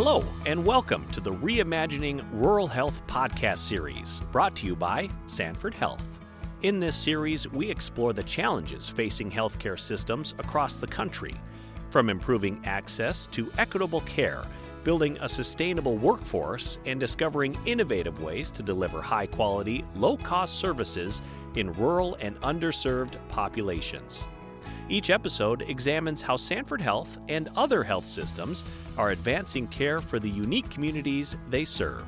Hello, and welcome to the Reimagining Rural Health podcast series, brought to you by Sanford Health. In this series, we explore the challenges facing healthcare systems across the country, from improving access to equitable care, building a sustainable workforce, and discovering innovative ways to deliver high quality, low cost services in rural and underserved populations. Each episode examines how Sanford Health and other health systems are advancing care for the unique communities they serve.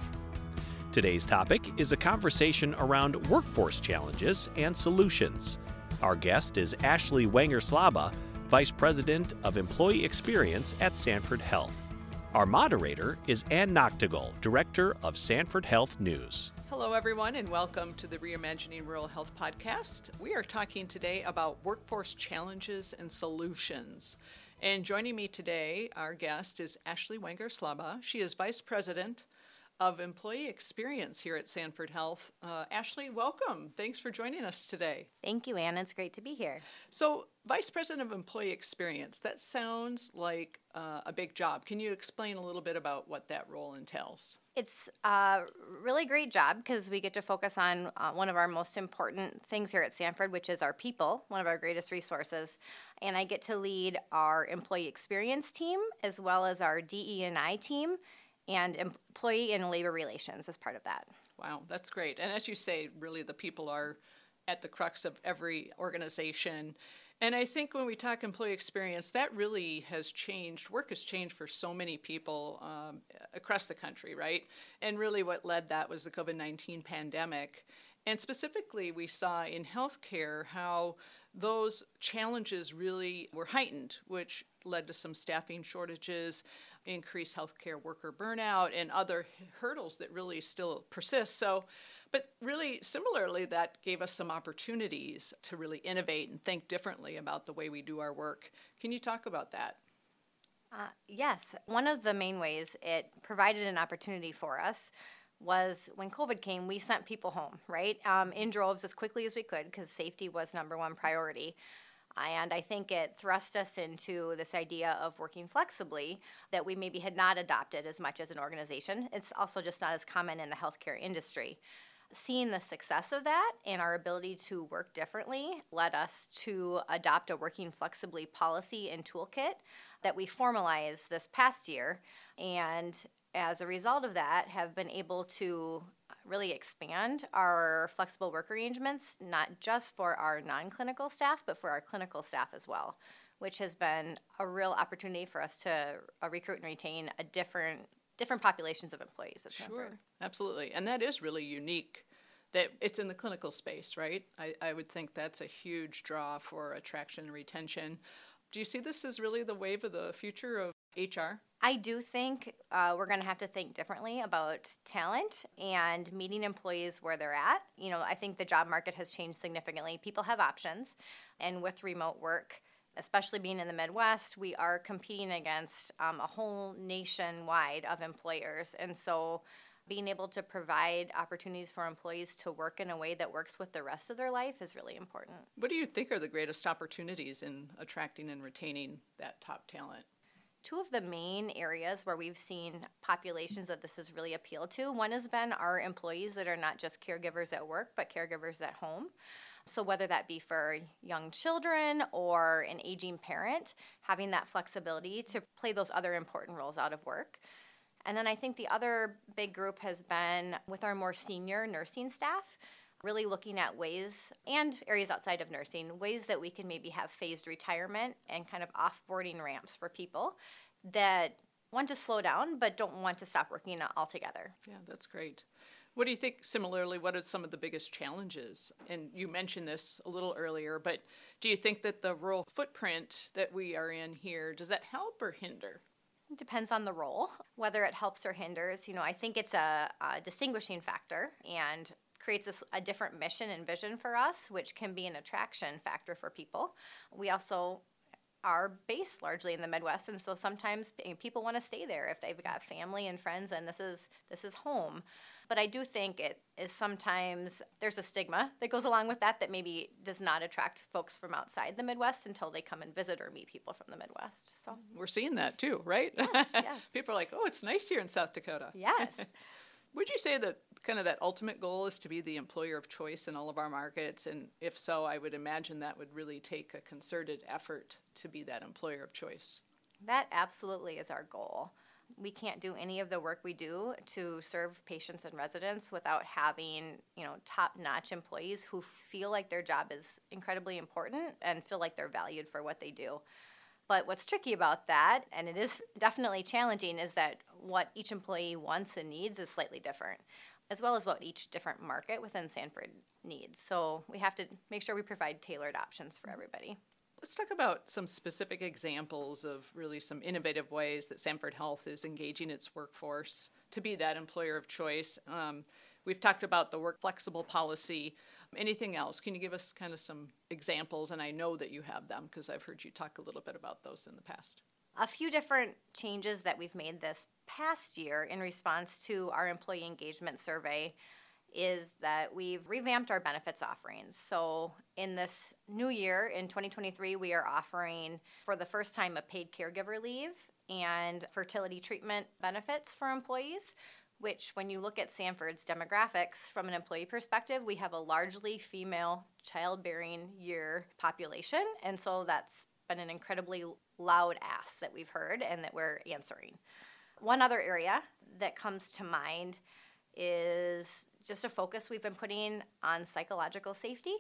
Today's topic is a conversation around workforce challenges and solutions. Our guest is Ashley Wenger Slaba, Vice President of Employee Experience at Sanford Health. Our moderator is Ann Nachtigal, Director of Sanford Health News. Hello, everyone, and welcome to the Reimagining Rural Health podcast. We are talking today about workforce challenges and solutions. And joining me today, our guest is Ashley Wenger Slaba. She is Vice President of Employee Experience here at Sanford Health. Uh, Ashley, welcome. Thanks for joining us today. Thank you, Anne. It's great to be here. So, Vice President of Employee Experience, that sounds like uh, a big job. Can you explain a little bit about what that role entails? It's a really great job because we get to focus on uh, one of our most important things here at Sanford, which is our people, one of our greatest resources. And I get to lead our employee experience team as well as our DE&I team and employee and labor relations as part of that. Wow, that's great. And as you say, really the people are at the crux of every organization and I think when we talk employee experience, that really has changed. Work has changed for so many people um, across the country, right? And really, what led that was the COVID 19 pandemic. And specifically, we saw in healthcare how those challenges really were heightened, which led to some staffing shortages, increased healthcare worker burnout, and other hurdles that really still persist. So, but really, similarly, that gave us some opportunities to really innovate and think differently about the way we do our work. Can you talk about that? Uh, yes. One of the main ways it provided an opportunity for us was when COVID came, we sent people home, right? Um, in droves as quickly as we could because safety was number one priority. And I think it thrust us into this idea of working flexibly that we maybe had not adopted as much as an organization. It's also just not as common in the healthcare industry seeing the success of that and our ability to work differently led us to adopt a working flexibly policy and toolkit that we formalized this past year. And as a result of that, have been able to really expand our flexible work arrangements, not just for our non clinical staff, but for our clinical staff as well, which has been a real opportunity for us to uh, recruit and retain a different different populations of employees at Sanford. Sure, absolutely. And that is really unique that it's in the clinical space, right? I, I would think that's a huge draw for attraction and retention. Do you see this as really the wave of the future of HR? I do think uh, we're going to have to think differently about talent and meeting employees where they're at. You know, I think the job market has changed significantly. People have options, and with remote work, especially being in the Midwest, we are competing against um, a whole nationwide of employers. And so being able to provide opportunities for employees to work in a way that works with the rest of their life is really important. What do you think are the greatest opportunities in attracting and retaining that top talent? Two of the main areas where we've seen populations that this has really appealed to one has been our employees that are not just caregivers at work, but caregivers at home. So, whether that be for young children or an aging parent, having that flexibility to play those other important roles out of work. And then I think the other big group has been with our more senior nursing staff, really looking at ways and areas outside of nursing, ways that we can maybe have phased retirement and kind of offboarding ramps for people that want to slow down but don't want to stop working altogether. Yeah, that's great. What do you think, similarly, what are some of the biggest challenges? And you mentioned this a little earlier, but do you think that the rural footprint that we are in here, does that help or hinder? It depends on the role, whether it helps or hinders. You know, I think it's a, a distinguishing factor and creates a, a, different mission and vision for us, which can be an attraction factor for people. We also are based largely in the Midwest, and so sometimes eh, people want to stay there if they've got family and friends, and this is this is home. But I do think it is sometimes there's a stigma that goes along with that that maybe does not attract folks from outside the Midwest until they come and visit or meet people from the Midwest. So we're seeing that too, right? Yes, yes. people are like, "Oh, it's nice here in South Dakota." Yes. Would you say that kind of that ultimate goal is to be the employer of choice in all of our markets? And if so, I would imagine that would really take a concerted effort to be that employer of choice. That absolutely is our goal. We can't do any of the work we do to serve patients and residents without having, you know, top-notch employees who feel like their job is incredibly important and feel like they're valued for what they do. But what's tricky about that, and it is definitely challenging, is that what each employee wants and needs is slightly different, as well as what each different market within Sanford needs. So we have to make sure we provide tailored options for everybody. Let's talk about some specific examples of really some innovative ways that Sanford Health is engaging its workforce to be that employer of choice. Um, we've talked about the work flexible policy. Anything else? Can you give us kind of some examples? And I know that you have them because I've heard you talk a little bit about those in the past. A few different changes that we've made this past year in response to our employee engagement survey is that we've revamped our benefits offerings. So, in this new year, in 2023, we are offering for the first time a paid caregiver leave and fertility treatment benefits for employees which, when you look at Sanford's demographics from an employee perspective, we have a largely female childbearing year population. And so that's been an incredibly loud ask that we've heard and that we're answering. One other area that comes to mind is just a focus we've been putting on psychological safety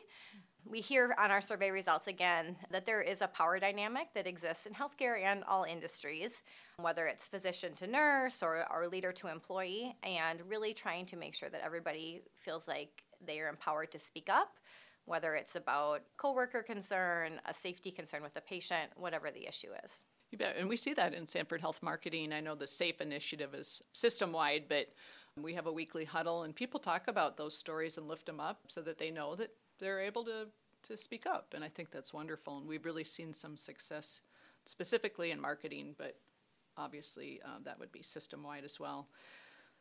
we hear on our survey results again that there is a power dynamic that exists in healthcare and all industries, whether it's physician to nurse or, or leader to employee, and really trying to make sure that everybody feels like they are empowered to speak up, whether it's about coworker concern, a safety concern with the patient, whatever the issue is. You bet. And we see that in Sanford Health Marketing. I know the SAFE initiative is system wide, but we have a weekly huddle and people talk about those stories and lift them up so that they know that they're able to to speak up, and I think that's wonderful. And we've really seen some success, specifically in marketing, but obviously uh, that would be system wide as well.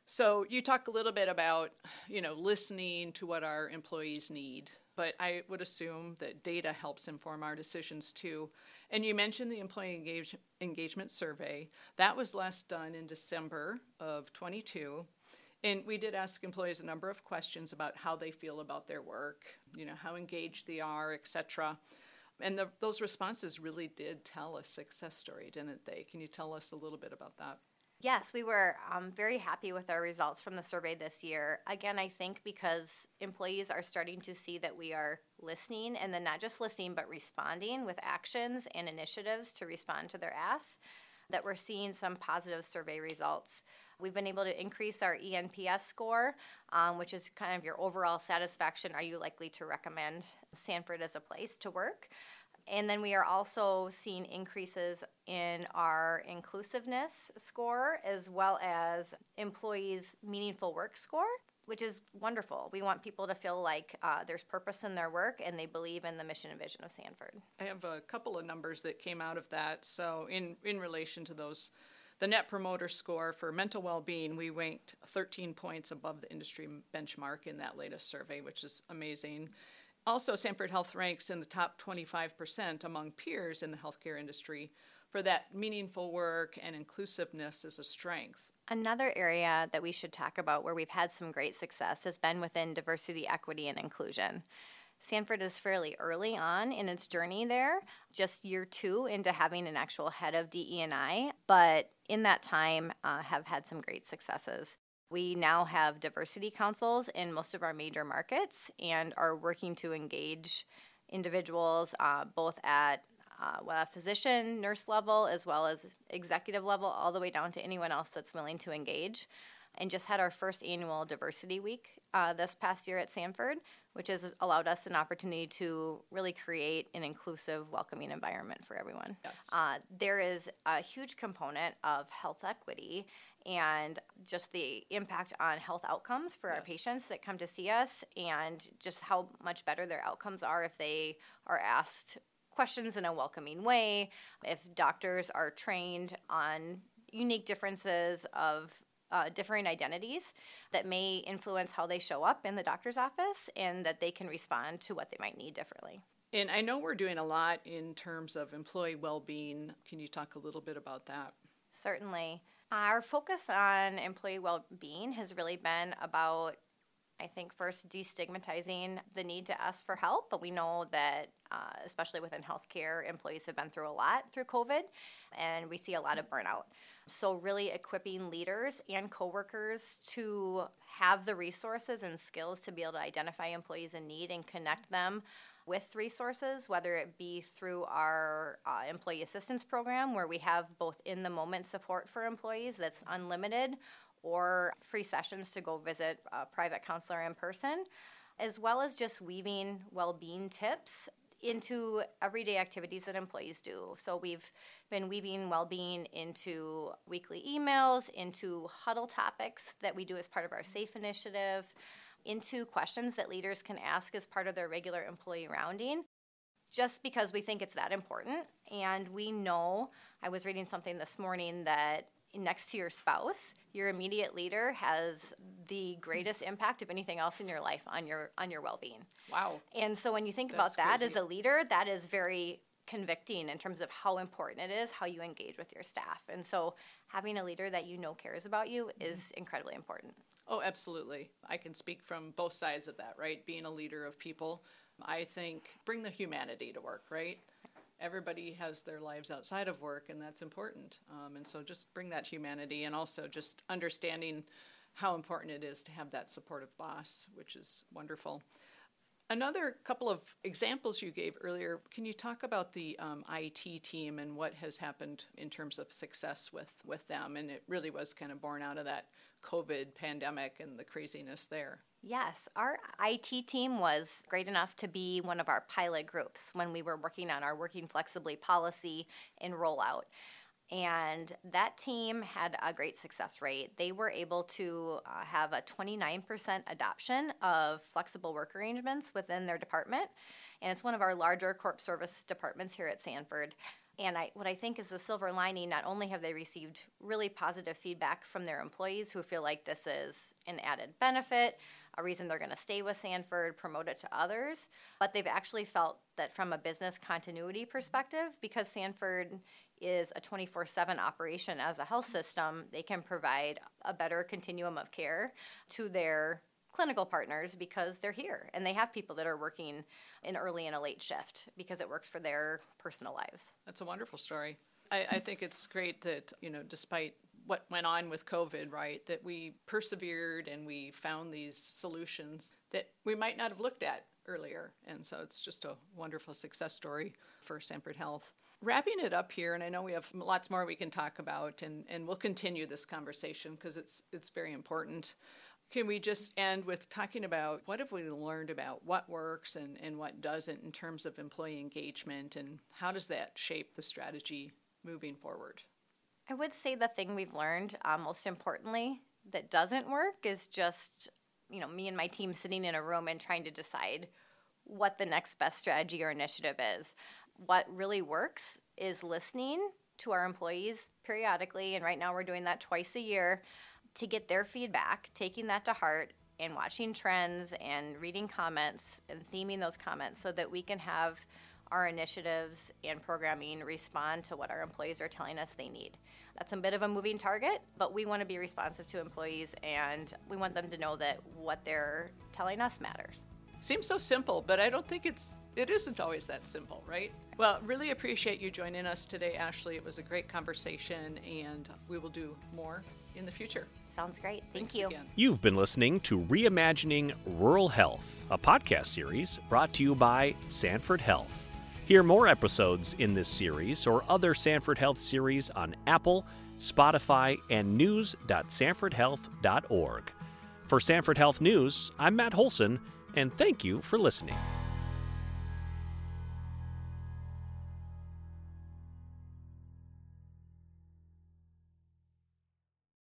So you talk a little bit about you know listening to what our employees need, but I would assume that data helps inform our decisions too. And you mentioned the employee engage- engagement survey that was last done in December of 22. And we did ask employees a number of questions about how they feel about their work, you know, how engaged they are, etc. And the, those responses really did tell a success story, didn't they? Can you tell us a little bit about that? Yes, we were um, very happy with our results from the survey this year. Again, I think because employees are starting to see that we are listening and then not just listening, but responding with actions and initiatives to respond to their asks, that we're seeing some positive survey results. We've been able to increase our ENPS score, um, which is kind of your overall satisfaction. Are you likely to recommend Sanford as a place to work? And then we are also seeing increases in our inclusiveness score as well as employees' meaningful work score which is wonderful. We want people to feel like uh, there's purpose in their work and they believe in the mission and vision of Sanford. I have a couple of numbers that came out of that. So, in, in relation to those the net promoter score for mental well being, we ranked 13 points above the industry benchmark in that latest survey, which is amazing. Also, Sanford Health ranks in the top 25% among peers in the healthcare industry for that meaningful work and inclusiveness as a strength. Another area that we should talk about where we've had some great success has been within diversity, equity, and inclusion. Sanford is fairly early on in its journey there, just year two into having an actual head of DE&I, but in that time uh, have had some great successes. We now have diversity councils in most of our major markets and are working to engage individuals uh, both at uh, physician, nurse level, as well as executive level, all the way down to anyone else that's willing to engage and just had our first annual diversity week uh, this past year at Sanford, which has allowed us an opportunity to really create an inclusive, welcoming environment for everyone. Yes. Uh, there is a huge component of health equity and just the impact on health outcomes for yes. our patients that come to see us, and just how much better their outcomes are if they are asked questions in a welcoming way, if doctors are trained on unique differences of uh, differing identities that may influence how they show up in the doctor's office and that they can respond to what they might need differently. And I know we're doing a lot in terms of employee well being. Can you talk a little bit about that? Certainly. Our focus on employee well being has really been about I think first destigmatizing the need to ask for help, but we know that uh, especially within healthcare, employees have been through a lot through COVID, and we see a lot of burnout. So really equipping leaders and coworkers to have the resources and skills to be able to identify employees in need and connect them with resources, whether it be through our uh, employee assistance program, where we have both in the moment support for employees that's unlimited, or free sessions to go visit a private counselor in person, as well as just weaving well being tips into everyday activities that employees do. So we've been weaving well being into weekly emails, into huddle topics that we do as part of our SAFE initiative, into questions that leaders can ask as part of their regular employee rounding. Just because we think it's that important. And we know, I was reading something this morning that next to your spouse, your immediate leader has the greatest impact of anything else in your life on your on your well-being. Wow. And so when you think That's about that crazy. as a leader, that is very convicting in terms of how important it is how you engage with your staff. And so having a leader that you know cares about you mm-hmm. is incredibly important. Oh, absolutely. I can speak from both sides of that, right? Being a leader of people, I think bring the humanity to work, right? Everybody has their lives outside of work, and that's important. Um, and so just bring that humanity and also just understanding how important it is to have that supportive boss, which is wonderful. Another couple of examples you gave earlier, can you talk about the um, IT team and what has happened in terms of success with, with them? And it really was kind of born out of that COVID pandemic and the craziness there. Yes, our IT team was great enough to be one of our pilot groups when we were working on our working flexibly policy and rollout. And that team had a great success rate. They were able to uh, have a 29% adoption of flexible work arrangements within their department. And it's one of our larger corp service departments here at Sanford. And I, what I think is the silver lining, not only have they received really positive feedback from their employees who feel like this is an added benefit, a reason they're going to stay with Sanford, promote it to others, but they've actually felt that from a business continuity perspective, because Sanford is a 24 7 operation as a health system, they can provide a better continuum of care to their clinical partners because they're here and they have people that are working in early and a late shift because it works for their personal lives. That's a wonderful story. I, I think it's great that, you know, despite what went on with COVID, right, that we persevered and we found these solutions that we might not have looked at earlier. And so it's just a wonderful success story for Sanford Health. Wrapping it up here, and I know we have lots more we can talk about, and, and we'll continue this conversation because it's it's very important. Can we just end with talking about what have we learned about what works and, and what doesn't in terms of employee engagement and how does that shape the strategy moving forward? I would say the thing we've learned, uh, most importantly, that doesn't work is just, you know, me and my team sitting in a room and trying to decide what the next best strategy or initiative is. What really works is listening to our employees periodically, and right now we're doing that twice a year to get their feedback, taking that to heart, and watching trends and reading comments and theming those comments so that we can have our initiatives and programming respond to what our employees are telling us they need. That's a bit of a moving target, but we want to be responsive to employees and we want them to know that what they're telling us matters. Seems so simple, but I don't think it's it isn't always that simple, right? Well, really appreciate you joining us today, Ashley. It was a great conversation and we will do more in the future. Sounds great. Thank Thanks you. again. You've been listening to Reimagining Rural Health, a podcast series brought to you by Sanford Health. Hear more episodes in this series or other Sanford Health series on Apple, Spotify, and news.sanfordhealth.org. For Sanford Health News, I'm Matt Holson, and thank you for listening.